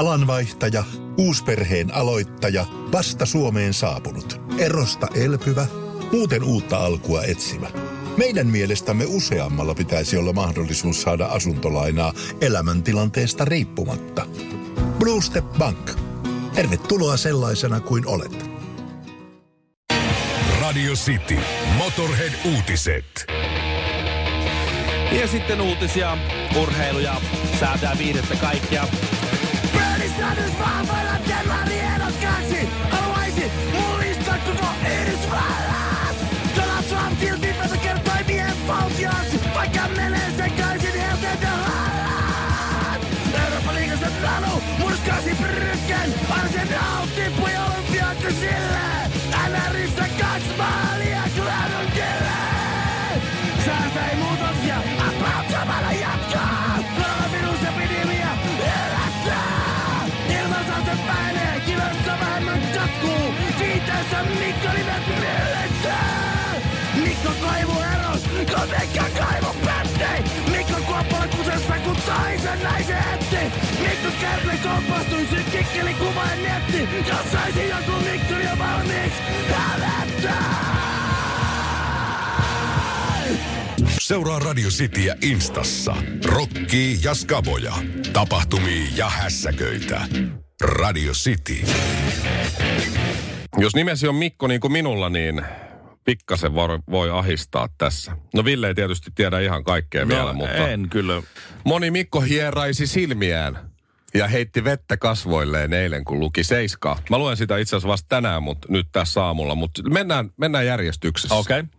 Alanvaihtaja, uusperheen aloittaja, vasta Suomeen saapunut, erosta elpyvä, muuten uutta alkua etsimä. Meidän mielestämme useammalla pitäisi olla mahdollisuus saada asuntolainaa elämäntilanteesta riippumatta. Blue Step Bank. Tervetuloa sellaisena kuin olet. Radio City. Motorhead-uutiset. Ja sitten uutisia, urheiluja, säätää viidettä kaikkia. Pelissä nyt vahvalla Denmarin ehdokkaaksi. Haluaisi mullistaa koko Yhdysvallat. Donald Trump silti tätä kertoi miehen valtioksi. Vaikka menee sekaisin helteet ja hallat. Euroopan liigassa Nanu murskasi Bryggen. Arsenal tippui olympiakosille. NRissä kaksi Viiteessä Mikko nimet mielletään. Mikko Koivu eros, kun Mikko Koivu pättei. Mikko Kuoppola kusessa, kun toisen naisen etti. Mikko Kärne kompastui, syy kikkeli kuva ja netti. Jos saisi joku Mikko jo valmiiksi, hävettää. Seuraa Radio Cityä Instassa. Rokkii ja skaboja. Tapahtumia ja hässäköitä. Radio City. Jos nimesi on Mikko niin kuin minulla, niin pikkasen voi, voi ahistaa tässä. No Ville ei tietysti tiedä ihan kaikkea vielä, no, mutta en kyllä. moni Mikko hieraisi silmiään ja heitti vettä kasvoilleen eilen, kun luki Seiskaa. Mä luen sitä itse asiassa vasta tänään, mutta nyt tässä aamulla, mutta mennään, mennään järjestyksessä. Okei. Okay.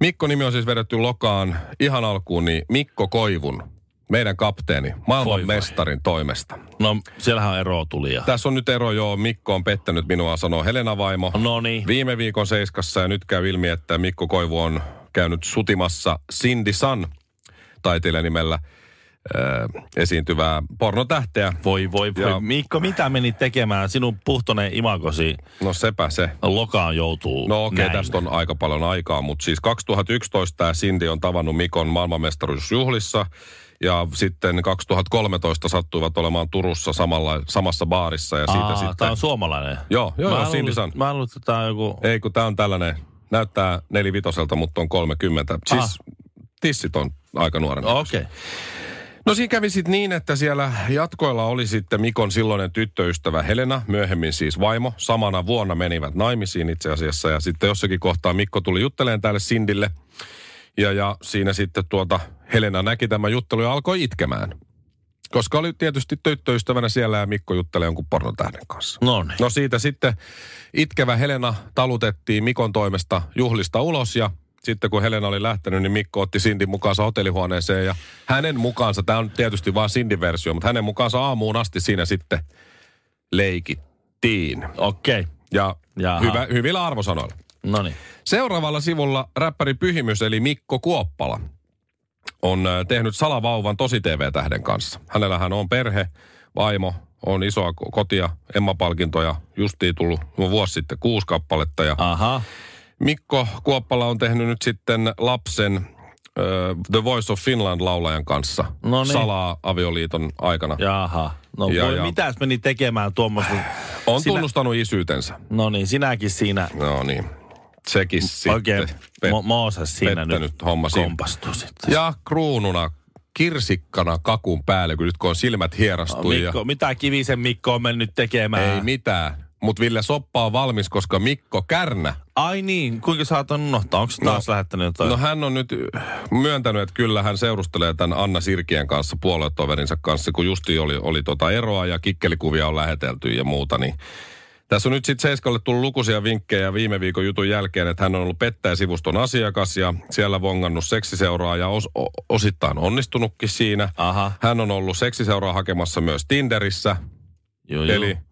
Mikko nimi on siis vedetty lokaan ihan alkuun, niin Mikko Koivun, meidän kapteeni, maailman mestarin toimesta. No, siellähän ero tuli ja... Tässä on nyt ero jo, Mikko on pettänyt minua, sanoo Helena Vaimo. No niin. Viime viikon Seiskassa ja nyt käy ilmi, että Mikko Koivu on käynyt sutimassa Cindy Sun taiteilijanimellä äh, esiintyvää pornotähteä. Voi, voi, voi. Ja- Mikko, mitä menit tekemään? Sinun puhtoinen imagosi No sepä se. lokaan joutuu No okei, okay, näin. tästä on aika paljon aikaa, mutta siis 2011 tämä Cindy on tavannut Mikon maailmanmestaruusjuhlissa ja sitten 2013 sattuivat olemaan Turussa samalla, samassa baarissa ja siitä Aa, sitten... Tää on suomalainen. Joo, joo, joo, Mä Cindy luulin- Sun. Mä luulen, että tää on joku... Ei, kun tämä on tällainen, näyttää nelivitoselta, mutta on 30. Siis Ah. tissit on aika nuoren. Okei. Okay. No siinä kävi sitten niin, että siellä jatkoilla oli sitten Mikon silloinen tyttöystävä Helena, myöhemmin siis vaimo. Samana vuonna menivät naimisiin itse asiassa ja sitten jossakin kohtaa Mikko tuli jutteleen tälle Sindille. Ja, ja siinä sitten tuota Helena näki tämän juttelu ja alkoi itkemään. Koska oli tietysti tyttöystävänä siellä ja Mikko juttelee jonkun pornotähden kanssa. No niin. No siitä sitten itkevä Helena talutettiin Mikon toimesta juhlista ulos ja sitten kun Helena oli lähtenyt, niin Mikko otti Sindin mukaansa hotellihuoneeseen ja hänen mukaansa, tämä on tietysti vain Sindin versio, mutta hänen mukaansa aamuun asti siinä sitten leikittiin. Okei. Okay. Ja Jaha. hyvä, hyvillä arvosanoilla. No niin. Seuraavalla sivulla räppäri Pyhimys eli Mikko Kuoppala on äh, tehnyt salavauvan tosi TV-tähden kanssa. Hänellähän on perhe, vaimo, on isoa ko- kotia, Emma-palkintoja, justiin tullut vuosi sitten kuusi kappaletta. Ja Aha. Mikko Kuoppala on tehnyt nyt sitten lapsen äh, The Voice of Finland laulajan kanssa No niin. salaa avioliiton aikana. Jaha. No Ja- voi, ja- mitäs meni tekemään tuommoisen? On Sinä- tunnustanut isyytensä. No niin, sinäkin siinä No niin, sekin sitten. oikein pet- Mo- Mooses siinä nyt homma kompastui sitten. Ja kruununa kirsikkana kakun päälle, kun nyt kun on silmät hierastui. ja... Mikko, mitä Kivisen Mikko on mennyt tekemään? Ei mitään. Mutta Ville Soppa on valmis, koska Mikko Kärnä, Ai niin, kuinka sä oot unohtaa? Onko No, taas lähettänyt jotain? no hän on nyt myöntänyt, että kyllä hän seurustelee tämän Anna Sirkien kanssa, puoluetoverinsa kanssa, kun justi oli, oli tota eroa ja kikkelikuvia on lähetelty ja muuta, niin tässä on nyt sitten Seiskalle tullut lukuisia vinkkejä viime viikon jutun jälkeen, että hän on ollut pettäjäsivuston asiakas ja siellä vongannut seksiseuraa ja os, o, osittain onnistunutkin siinä. Aha. Hän on ollut seksiseuraa hakemassa myös Tinderissä, joo, joo.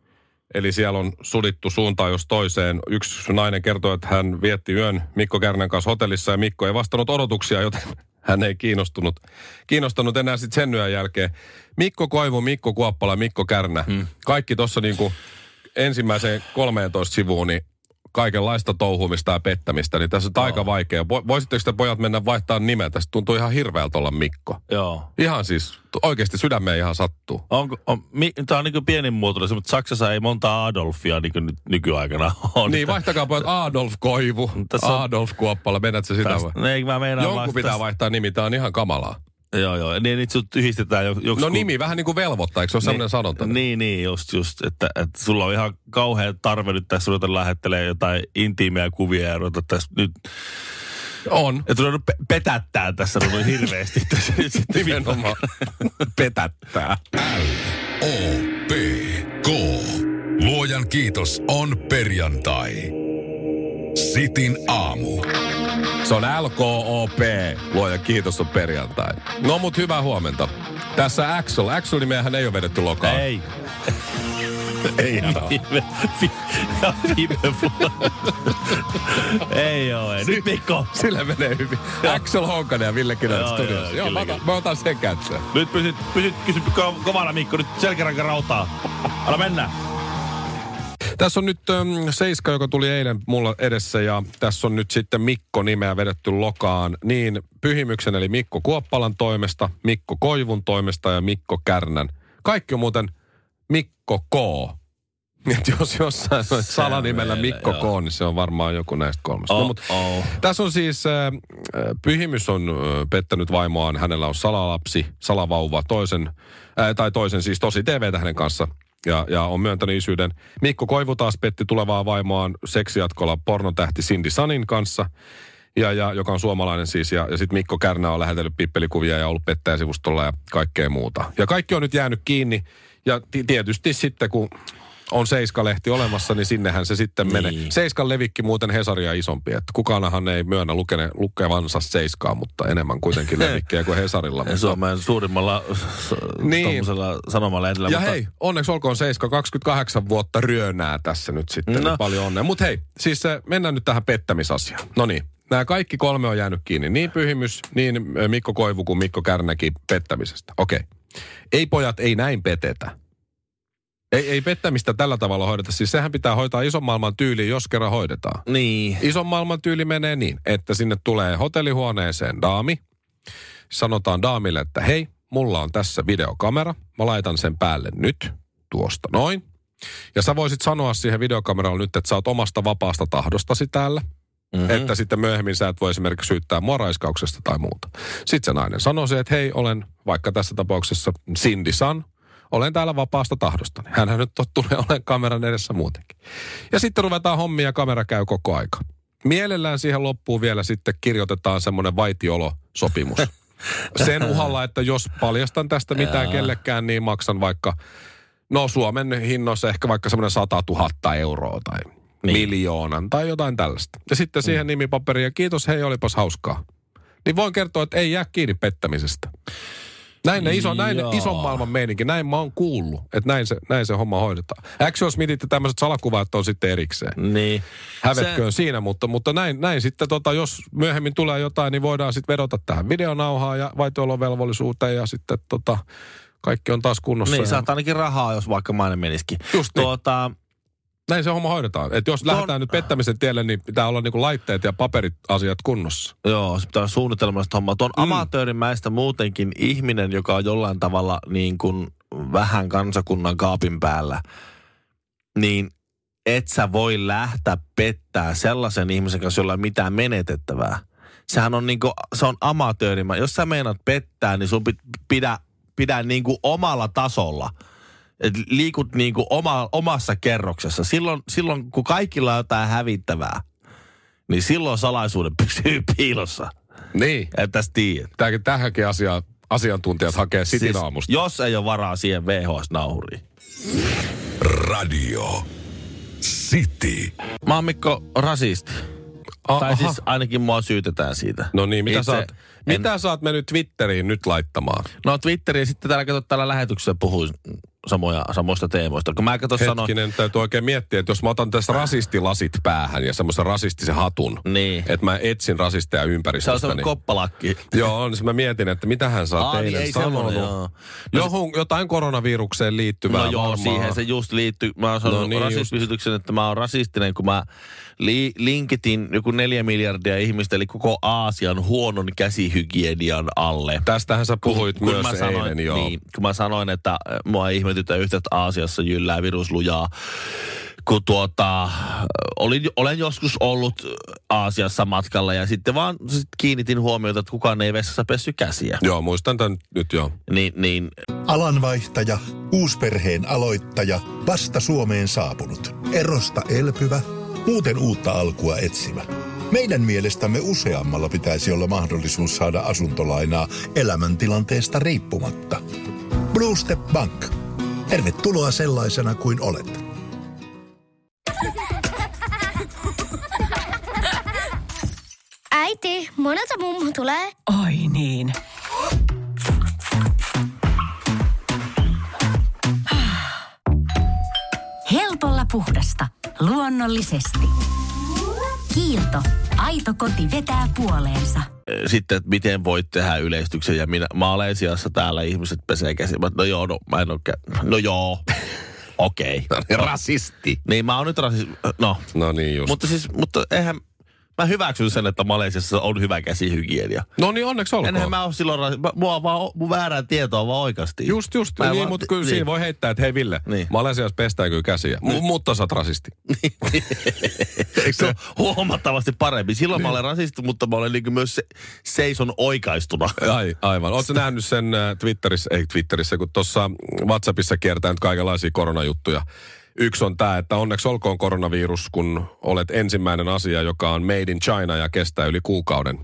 Eli, siellä on sudittu suuntaan jos toiseen. Yksi nainen kertoi, että hän vietti yön Mikko Kärnän kanssa hotellissa ja Mikko ei vastannut odotuksia, joten hän ei kiinnostunut, kiinnostunut enää sitten sen yön jälkeen. Mikko Koivu, Mikko Kuoppala, Mikko Kärnä. Hmm. Kaikki tuossa niinku ensimmäiseen 13 sivuun, niin kaikenlaista touhumista ja pettämistä, niin tässä on aika vaikea. Vo- Voisitteko te pojat mennä vaihtaa nimeä? Tästä tuntuu ihan hirveältä olla Mikko. Joo. Ihan siis, oikeasti sydämeen ihan sattuu. Onko, on, mi, tämä on niin pienimuotoinen, mutta Saksassa ei monta Adolfia niin kuin nyt nykyaikana ole. Niin, vaihtakaa pojat Adolf Koivu, Tässä on- Adolf Kuoppala, mennät se sitä vai? Tästä, ne, mä meinaan Jonkun vasta- pitää vaihtaa nimi, tää on ihan kamalaa. Joo, joo. Niin, niin sut yhdistetään jo, joku... No nimi vähän niin kuin velvoittaa, eikö se ole sellainen sanonta? Niin, niin, just, just että, että sulla on ihan kauhea tarve nyt tässä ruveta lähettelee jotain intiimejä kuvia ja ruveta tässä nyt... On. Että ruveta pe- petättää tässä ruveta hirveästi tässä nyt sitten Nimenomaan petättää. O, P, K. Luojan kiitos on perjantai. Sitin aamu. Se on LKOP. Luoja kiitos on perjantai. No mut hyvää huomenta. Tässä Axel. Axel nimeähän ei ole vedetty lokaan. Ei. ei Viime, vi, viime vuonna. ei oo, ei. Nyt Mikko. Sillä menee hyvin. Axel Honkanen ja Ville Joo, studiossa. joo, mä, otan, mä otan sen käyttöön. Nyt pysyt, pysyt, ko- kovana Mikko, nyt selkäranka rautaa. Anna mennä. Tässä on nyt äm, Seiska, joka tuli eilen mulla edessä ja tässä on nyt sitten Mikko nimeä vedetty lokaan niin Pyhimyksen eli Mikko Kuoppalan toimesta, Mikko Koivun toimesta ja Mikko Kärnän. Kaikki on muuten Mikko K. Et jos jossain on salanimellä Mikko joo. K, niin se on varmaan joku näistä kolmesta. Oh, no, oh. tässä on siis, äh, äh, Pyhimys on äh, pettänyt vaimoaan, hänellä on salalapsi, salavauva, toisen, äh, tai toisen siis tosi TVtä hänen kanssa, ja, ja on myöntänyt isyyden. Mikko Koivu taas petti tulevaa vaimoaan seksijatkolla pornotähti Cindy Sanin kanssa, ja, ja, joka on suomalainen siis, ja, ja sitten Mikko Kärnä on lähetellyt pippelikuvia ja ollut pettäjäsivustolla ja kaikkea muuta. Ja kaikki on nyt jäänyt kiinni, ja ti- tietysti sitten kun on Seiska-lehti olemassa, niin sinnehän se sitten menee. Niin. Seiskan levikki muuten Hesaria isompi, että kukaanhan ei myönnä lukene, lukevansa Seiskaa, mutta enemmän kuitenkin levikkiä kuin Hesarilla. Mutta... Suomen suurimmalla Niin. niin. sanomalehdellä. Ja mutta hei, onneksi olkoon Seiska 28 vuotta ryönää tässä nyt sitten. No. No. Paljon onnea. Mutta hei, siis mennään nyt tähän pettämisasiaan. No niin, nämä kaikki kolme on jäänyt kiinni. Niin Pyhimys, niin Mikko Koivu kuin Mikko Kärnäkin pettämisestä. Okei. Ei pojat, ei näin petetä. Ei, ei pettämistä tällä tavalla hoideta. Siis sehän pitää hoitaa ison maailman tyyliin, jos kerran hoidetaan. Niin. Ison maailman tyyli menee niin, että sinne tulee hotellihuoneeseen daami. Sanotaan daamille, että hei, mulla on tässä videokamera. Mä laitan sen päälle nyt, tuosta noin. Ja sä voisit sanoa siihen videokameralle nyt, että sä oot omasta vapaasta tahdostasi täällä. Mm-hmm. Että sitten myöhemmin sä et voi esimerkiksi syyttää mua raiskauksesta tai muuta. Sitten se nainen sanoo se, että hei, olen vaikka tässä tapauksessa Cindy San, olen täällä vapaasta tahdostani. Hänhän nyt tulee olemaan kameran edessä muutenkin. Ja sitten ruvetaan hommia ja kamera käy koko aika. Mielellään siihen loppuun vielä sitten kirjoitetaan semmoinen vaitiolosopimus. Sen uhalla, että jos paljastan tästä mitään kellekään, niin maksan vaikka, no Suomen hinnoissa ehkä vaikka semmoinen 100 000 euroa tai niin. miljoonan tai jotain tällaista. Ja sitten siihen nimipaperi ja kiitos, hei olipas hauskaa. Niin voin kertoa, että ei jää kiinni pettämisestä. Näin ne iso, näin ne ison maailman meininki, näin mä oon kuullut, että näin se, näin se homma hoidetaan. Action Smithit ja tämmöiset salakuvat on sitten erikseen. Niin. Hävetköön siinä, mutta, mutta näin, näin sitten, tota, jos myöhemmin tulee jotain, niin voidaan sitten vedota tähän videonauhaan ja vaitiolovelvollisuuteen ja sitten tota, kaikki on taas kunnossa. Niin, ja saat ainakin rahaa, jos vaikka maine menisikin. Just niin. Tuota, Näin se homma hoidetaan. Et jos lähdetään nyt pettämisen tielle, niin pitää olla niinku laitteet ja paperit asiat kunnossa. Joo, se pitää olla suunnitelmallista hommaa. Tuon mm. amatöörimäistä muutenkin ihminen, joka on jollain tavalla niin kuin vähän kansakunnan kaapin päällä, niin et sä voi lähteä pettää sellaisen ihmisen kanssa, jolla ei mitään menetettävää. Sehän on niin kuin, se on amatöörimä. Jos sä meinaat pettää, niin sun pit, pidä, pidä niin kuin omalla tasolla. Et liikut niin kuin oma, omassa kerroksessa. Silloin, silloin, kun kaikilla on jotain hävittävää, niin silloin salaisuuden pysyy piilossa. Niin. Että tästä tiedät. Tämäkin, tähänkin asiaan asiantuntijat hakee sitin siis, aamusta. jos ei ole varaa siihen VHS-nauhuriin. Radio City. Mä oon Mikko rasisti. A- tai aha. siis ainakin mua syytetään siitä. No niin, mitä, Itse sä oot, en- mitä sä oot mennyt Twitteriin nyt laittamaan? No Twitteriin sitten täällä katsot täällä lähetyksessä puhuin samoja, samoista teemoista. Kun mä kato Hetkinen, täytyy oikein miettiä, että jos mä otan tässä rasistilasit päähän ja semmoisen rasistisen hatun, Niin. että mä etsin rasisteja se on ympäristöstä, niin, koppalakki. joo, niin mä mietin, että mitä hän saa Aa, niin teille ei sanonut. joo. Johon, jotain koronavirukseen liittyvää No joo, varmaan. siihen se just liittyy. Mä oon sanonut No no niin, niin että mä oon rasistinen, kun mä li- linkitin joku neljä miljardia ihmistä, eli koko Aasian huonon käsihygienian alle. Tästähän sä puhuit kun myös mä sanoin, eilen, joo. Niin, kun mä sanoin, että äh, mua ei ihmetytä yhtä, että Aasiassa jyllää viruslujaa. Kun tuota, olin, olen joskus ollut Aasiassa matkalla ja sitten vaan sit kiinnitin huomiota, että kukaan ei vessassa pessy käsiä. Joo, muistan tämän nyt joo. Niin, niin Alanvaihtaja, uusperheen aloittaja, vasta Suomeen saapunut, erosta elpyvä, muuten uutta alkua etsimä. Meidän mielestämme useammalla pitäisi olla mahdollisuus saada asuntolainaa elämäntilanteesta riippumatta. Blue Step Bank. Tervetuloa sellaisena kuin olet. Äiti, monelta mummu tulee? Oi niin. Helpolla puhdasta. Luonnollisesti. Kiilto. Aito koti vetää puoleensa. sitten, että miten voit tehdä yleistyksen ja minä, Malesiassa täällä ihmiset pesee käsiä. Mä, No joo, no mä en ole kä- No joo, okei. Okay. Rasisti. Niin mä oon nyt rasis... No, No niin just. mutta siis, mutta eihän... Mä hyväksyn sen, että Malesiassa on hyvä käsihygienia. no niin, onneksi olkoon. Enhän mä ole silloin... Mua vaan, mun väärää tietoa vaan oikeasti. Just, just. Mä niin, vaan- mutta kyllä niin. siinä voi heittää, että hei Ville, Niin. Malesiassa pestään kyllä käsiä. M- mutta sä oot rasisti. Eikö se ole huomattavasti parempi? Silloin mä olen rasisti, mutta mä olen niin myös se, seison oikaistuna. Ai, aivan. Oletko nähnyt sen äh, Twitterissä, ei Twitterissä, kun tuossa WhatsAppissa kiertää nyt kaikenlaisia koronajuttuja. Yksi on tämä, että onneksi olkoon koronavirus, kun olet ensimmäinen asia, joka on made in China ja kestää yli kuukauden.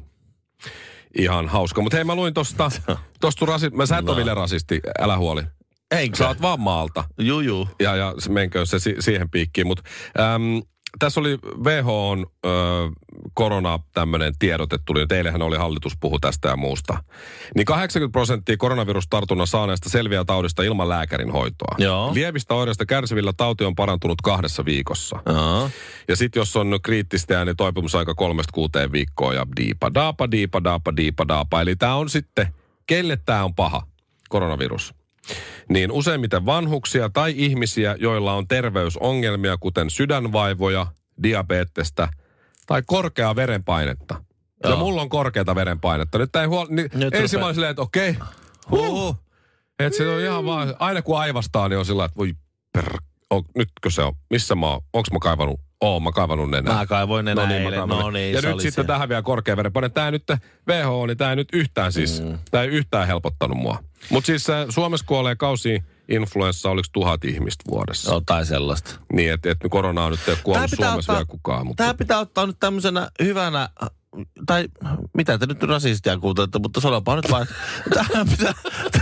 Ihan hauska. Mutta hei, mä luin tosta, tosta rasi, mä sä et no. ole rasisti, älä huoli. Eikö? Sä oot vaan maalta. Juu, juu. ja, ja menkö se si- siihen piikkiin. Mutta tässä oli WHOn ö, korona tämmöinen tiedote tuli. Teillähän oli hallitus puhu tästä ja muusta. Niin 80 prosenttia koronavirustartunnan saaneesta selviää taudista ilman lääkärin hoitoa. Joo. Lievistä oireista kärsivillä tauti on parantunut kahdessa viikossa. Aa. Ja sitten jos on kriittistä, niin toipumusaika kolmesta kuuteen viikkoa ja diipa daapa, diipa daapa, diipa daapa. Eli tämä on sitten, kelle tämä on paha, koronavirus. Niin useimmiten vanhuksia tai ihmisiä, joilla on terveysongelmia, kuten sydänvaivoja, diabetesta tai korkeaa verenpainetta. Ja Joo. mulla on korkeata verenpainetta. Nyt ei huol... Niin Nyt silleen, että okei. Huh. Että se on ihan vaan, aina kun aivastaa, niin on sillä että voi per... On, nytkö se on? Missä mä oon? Onks mä kaivannut? Oon mä kaivannut nenää. Mä kaivoin enää mä eilen. No niin, ja se nyt sitten se. tähän vielä korkea verenpaine. Tämä nyt, WHO, niin tämä ei nyt yhtään siis, mm. tämä ei yhtään helpottanut mua. Mutta siis äh, Suomessa kuolee kausi influenssa, oliko tuhat ihmistä vuodessa. Jotain sellaista. Niin, että et korona on nyt ei kuollut Suomessa ottaa- vielä kukaan. Mutta Tämä pitää ottaa nyt tämmöisenä hyvänä, tai mitä te nyt rasistia kuuntelette, mutta sanopa nyt vaan, tämä pitää,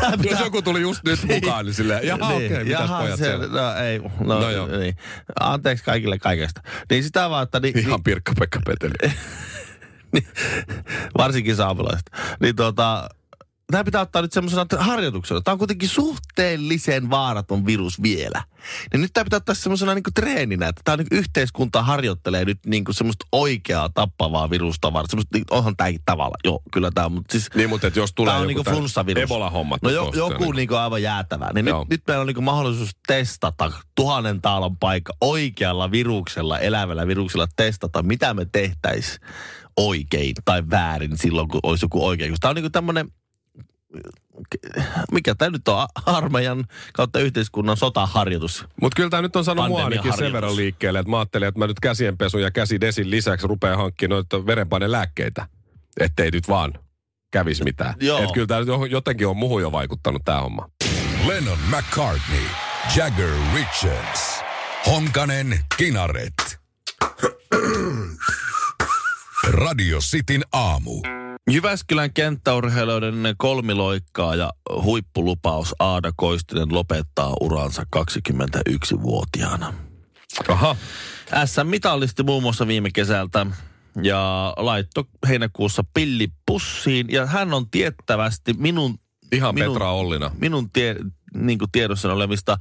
tämä pitää... jos joku tuli just nyt mukaan, niin silleen, jaha okei, okay, mitäs pojat se, siellä? no, ei, no, No joo. niin. Anteeksi kaikille kaikesta. Niin sitä vaan, että... Niin, Ihan Pirkka-Pekka Peteli. niin, varsinkin saamelaiset. Niin tota, tämä pitää ottaa nyt semmoisena harjoituksena. Tämä on kuitenkin suhteellisen vaaraton virus vielä. Niin nyt tämä pitää ottaa semmoisena niin treeninä, että tämä niin yhteiskunta harjoittelee nyt niin semmoista oikeaa tappavaa virusta Semmoista, niin, onhan tämäkin tavalla. Joo, kyllä tämä mutta siis... Niin, mutta et jos tulee Tämä on joku tää flunssavirus. Ebola-hommat. No jo, joku niin- niinku aivan jäätävää. Niin Joo. nyt, nyt meillä on niinku mahdollisuus testata tuhannen taalan paikka oikealla viruksella, elävällä viruksella testata, mitä me tehtäis oikein tai väärin silloin, kun olisi joku oikein. Tämä on niinku tämmöinen, mikä tämä nyt on, armeijan kautta yhteiskunnan sotaharjoitus. Mutta kyllä tämä nyt on saanut mua ainakin sen verran liikkeelle, että mä ajattelin, että mä nyt käsienpesun ja käsidesin lisäksi rupean hankkimaan noita verenpainelääkkeitä. Ettei nyt vaan kävisi mitään. Että kyllä tämä nyt jotenkin on muuhun jo vaikuttanut tämä homma. Lennon McCartney, Jagger Richards, Honkanen Kinaret. Radio Cityn aamu. Jyväskylän kenttäurheilijoiden kolmiloikkaa ja huippulupaus Aada Koistinen lopettaa uransa 21-vuotiaana. Aha. SM-mitallisti muun muassa viime kesältä ja laitto heinäkuussa pillipussiin. Ja hän on tiettävästi minun, Ihan minun, Petra Ollina. minun tie, niin kuin tiedossa olevista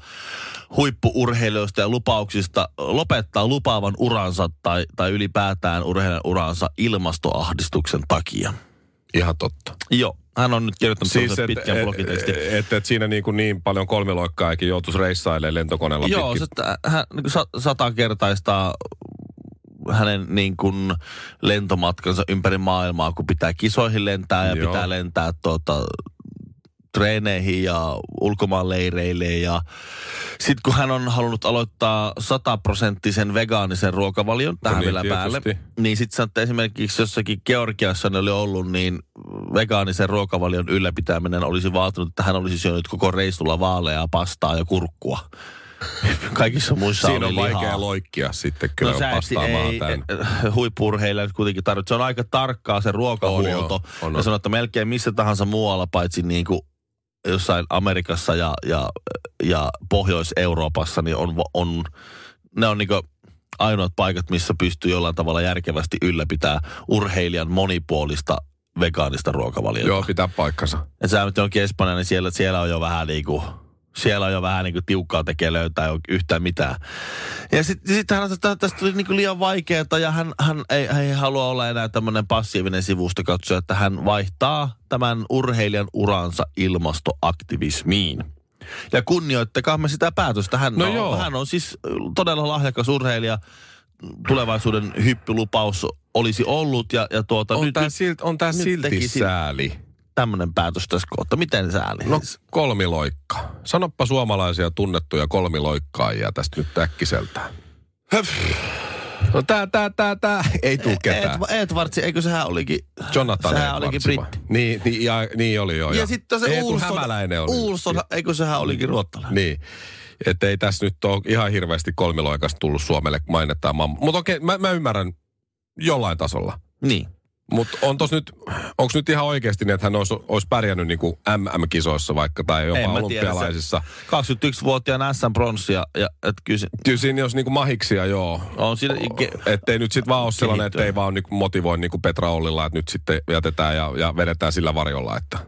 huippuurheilijoista ja lupauksista lopettaa lupaavan uransa tai, tai ylipäätään urheilijan uransa ilmastoahdistuksen takia. Ihan totta. Joo, hän on nyt kirjoittanut siis et, pitkän et, blogitekstin. et, et siinä niin, kuin niin paljon kolmiloikkaa eikä joutuisi reissailemaan lentokoneella Joo, pitkin. se, että hän niin kuin sa- satakertaistaa hänen niin kuin lentomatkansa ympäri maailmaa, kun pitää kisoihin lentää ja Joo. pitää lentää tuota, treeneihin ja ulkomaanleireille. Ja sitten kun hän on halunnut aloittaa sataprosenttisen vegaanisen ruokavalion tähän niin, vielä päälle, tietysti. niin sitten että esimerkiksi jossakin Georgiassa ne oli ollut, niin vegaanisen ruokavalion ylläpitäminen olisi vaatinut, että hän olisi syönyt koko reissulla vaaleaa pastaa ja kurkkua. Kaikissa muissa Siinä on lihaa. vaikea loikkia sitten kyllä no, vastaamaan ei, tämän. huippu-urheilijat kuitenkin tarvitset. Se on aika tarkkaa se ruokahuolto. On joo, on, ja on. sanoo, että melkein missä tahansa muualla, paitsi niin kuin jossain Amerikassa ja, ja, ja Pohjois-Euroopassa, niin on, on, ne on niin kuin ainoat paikat, missä pystyy jollain tavalla järkevästi ylläpitää urheilijan monipuolista vegaanista ruokavaliota. Joo, pitää paikkansa. Ja sä nyt onkin Espanja, niin siellä, siellä on jo vähän niinku, siellä on jo vähän niinku tiukkaa tekee löytää jo yhtään mitään. Ja sitten sit hän että tästä tuli niinku liian vaikeaa ja hän, hän ei, hän ei halua olla enää tämmöinen passiivinen sivustokatsoja, että hän vaihtaa tämän urheilijan uransa ilmastoaktivismiin. Ja kunnioittakaamme sitä päätöstä. Hän, No on, joo. hän on siis todella lahjakas urheilija. Tulevaisuuden hyppylupaus olisi ollut ja, ja tuota, On nyt, nyt silti, on tää nyt silti sääli. Tämmöinen päätös tässä kohta. Miten sääli? No siis? kolmiloikka. Sanoppa suomalaisia tunnettuja kolmiloikkaajia tästä nyt äkkiseltään. No tää, tää, tää, tää. Ei tuu ketään. Ed- Edwardsi, eikö sehän olikin? Jonathan sehän Edwards olikin britti. Niin, niin, ja, niin oli joo. Ja, sitten se Hämäläinen oli. Ulsson, eikö sehän olikin ruottalainen? Niin. Että ei tässä nyt ole ihan hirveästi kolmiloikasta tullut Suomelle mainettaan. Mutta okei, mä, mä ymmärrän jollain tasolla. Niin. Mutta on tos nyt, onko nyt ihan oikeasti niin, että hän olisi, olisi pärjännyt niin kuin MM-kisoissa vaikka tai jopa En tiedä, olympialaisissa? 21-vuotiaan SM-pronssia. Ja, et kyllä Kyllä siinä jos niinku mahiksia joo. on siinä, Ettei nyt sitten vaan ole sellainen, että ei vaan niinku motivoi niinku Petra Ollilla, että nyt sitten jätetään ja, ja vedetään sillä varjolla, että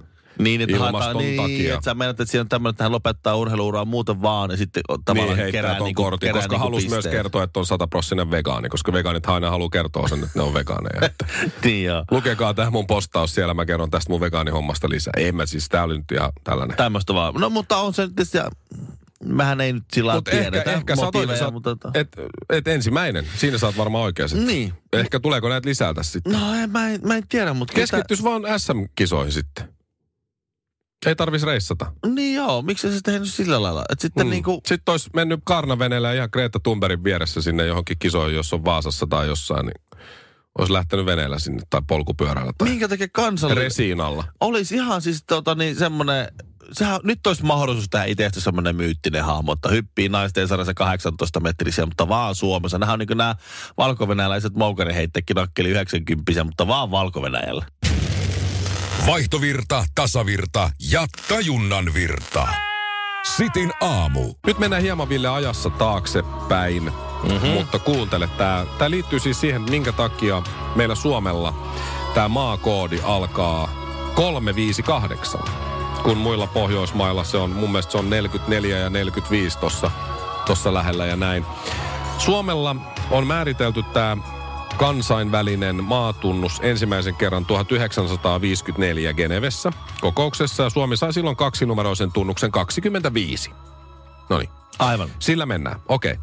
niin, että haetaan, niin, takia. että sä menet, että siinä on tämmöinen, että hän lopettaa urheiluuraa muuten vaan ja sitten tavallaan niin kerää, ton niinku, kortin, kerää koska niinku halusi myös kertoa, että on sataprossinen vegaani, koska vegaanit aina haluaa kertoa sen, että ne on vegaaneja. Että niin joo. lukekaa tämä mun postaus siellä, mä kerron tästä mun vegaanihommasta lisää. Ei mä siis, tää oli nyt ihan tällainen. Tämmöistä vaan. No mutta on se tietysti, ja mehän ei nyt sillä Mut ehkä, tiedetä ehkä sä, motiiveja, sä, mutta... tota- et, et ensimmäinen, siinä sä oot varmaan oikea sitten. Niin. Ehkä tuleeko näitä lisää tässä sitten? No en, mä, en, mä en tiedä, mutta... Keskittyis vaan SM-kisoihin sitten. Ei tarvis reissata. Niin joo, miksi se tehnyt sillä lailla? Että sitten mm. niinku... Sitten olisi mennyt karnaveneellä ihan Greta Thunbergin vieressä sinne johonkin kisoihin, jos on Vaasassa tai jossain, niin olisi lähtenyt veneellä sinne tai polkupyörällä tai Minkä takia kansallinen... resiinalla. Olisi ihan siis tota niin semmoinen... Sehän, nyt olisi mahdollisuus tehdä itsestä semmoinen myyttinen hahmo, että hyppii naisten sarjassa 18 metrisiä, mutta vaan Suomessa. Nämä on niin kuin nämä valkovenäläiset moukariheittekin nakkeli 90 mutta vaan valko Vaihtovirta, tasavirta ja tajunnan virta. Sitin aamu. Nyt mennään hieman Ville ajassa taaksepäin, mm-hmm. mutta kuuntele, tämä tää liittyy siis siihen, minkä takia meillä Suomella tämä maakoodi alkaa 358, kun muilla Pohjoismailla se on, mun mielestä se on 44 ja 45 tossa, tossa lähellä ja näin. Suomella on määritelty tämä kansainvälinen maatunnus ensimmäisen kerran 1954 Genevessä kokouksessa Suomi sai silloin kaksinumeroisen tunnuksen 25. No niin. Aivan. Sillä mennään. Okei.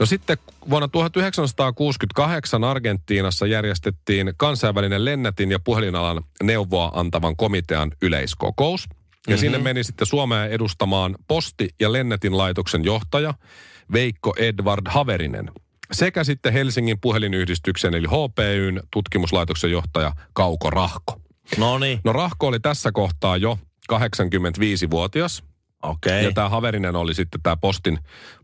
No sitten vuonna 1968 Argentiinassa järjestettiin kansainvälinen lennätin ja puhelinalan neuvoa antavan komitean yleiskokous. Ja mm-hmm. sinne meni sitten Suomea edustamaan posti- ja lennätin laitoksen johtaja Veikko Edward Haverinen. Sekä sitten Helsingin puhelinyhdistyksen eli HPYn tutkimuslaitoksen johtaja Kauko Rahko. No niin, No Rahko oli tässä kohtaa jo 85-vuotias. Okei. Ja tämä Haverinen oli sitten tämä postin,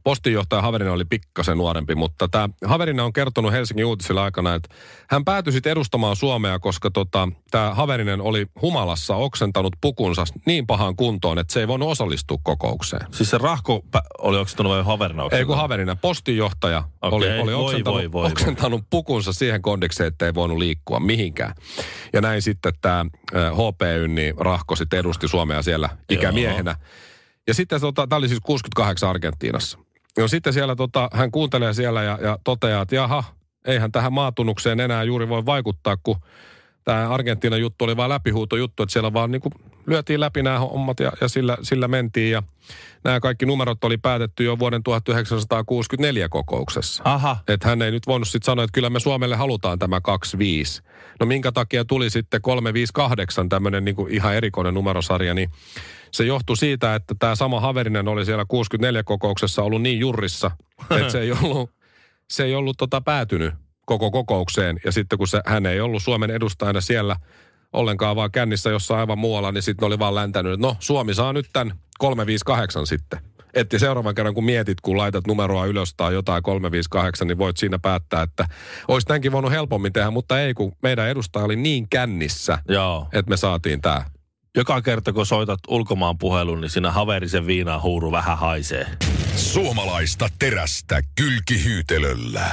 postinjohtaja Haverinen oli pikkasen nuorempi, mutta tämä Haverinen on kertonut Helsingin uutisilla aikana, että hän päätyi sitten edustamaan Suomea, koska tota, tämä Haverinen oli humalassa oksentanut pukunsa niin pahaan kuntoon, että se ei voinut osallistua kokoukseen. Siis se rahko oli oksentanut vai haverina Ei kun Haverinen, postinjohtaja Okei, oli, oli oksentanut, voi, voi, voi. oksentanut pukunsa siihen kondikseen, että ei voinut liikkua mihinkään. Ja näin sitten tämä HPY, niin Rahko sitten edusti Suomea siellä ikämiehenä. Ja sitten tota, tämä oli siis 68 Argentiinassa. No sitten siellä tota, hän kuuntelee siellä ja, ja toteaa, että jaha, eihän tähän maatunnukseen enää juuri voi vaikuttaa, kun tämä Argentiinan juttu oli vain läpihuutojuttu, että siellä vaan niin kuin lyötiin läpi nämä hommat ja, ja sillä, sillä mentiin. Ja nämä kaikki numerot oli päätetty jo vuoden 1964 kokouksessa. Aha. Että hän ei nyt voinut sitten sanoa, että kyllä me Suomelle halutaan tämä 25. No minkä takia tuli sitten 358 tämmöinen niin kuin ihan erikoinen numerosarja, niin se johtui siitä, että tämä sama Haverinen oli siellä 64 kokouksessa ollut niin jurrissa, että se ei ollut, se ei ollut tota päätynyt koko kokoukseen. Ja sitten kun se, hän ei ollut Suomen edustajana siellä ollenkaan vaan kännissä jossain aivan muualla, niin sitten oli vaan läntänyt, no Suomi saa nyt tämän 358 sitten. Että seuraavan kerran kun mietit, kun laitat numeroa ylös tai jotain 358, niin voit siinä päättää, että olisi tämänkin voinut helpommin tehdä, mutta ei, kun meidän edustaja oli niin kännissä, Joo. että me saatiin tämä. Joka kerta, kun soitat ulkomaan puhelun, niin siinä haverisen viinaa huuru vähän haisee. Suomalaista terästä kylkihyytelöllä.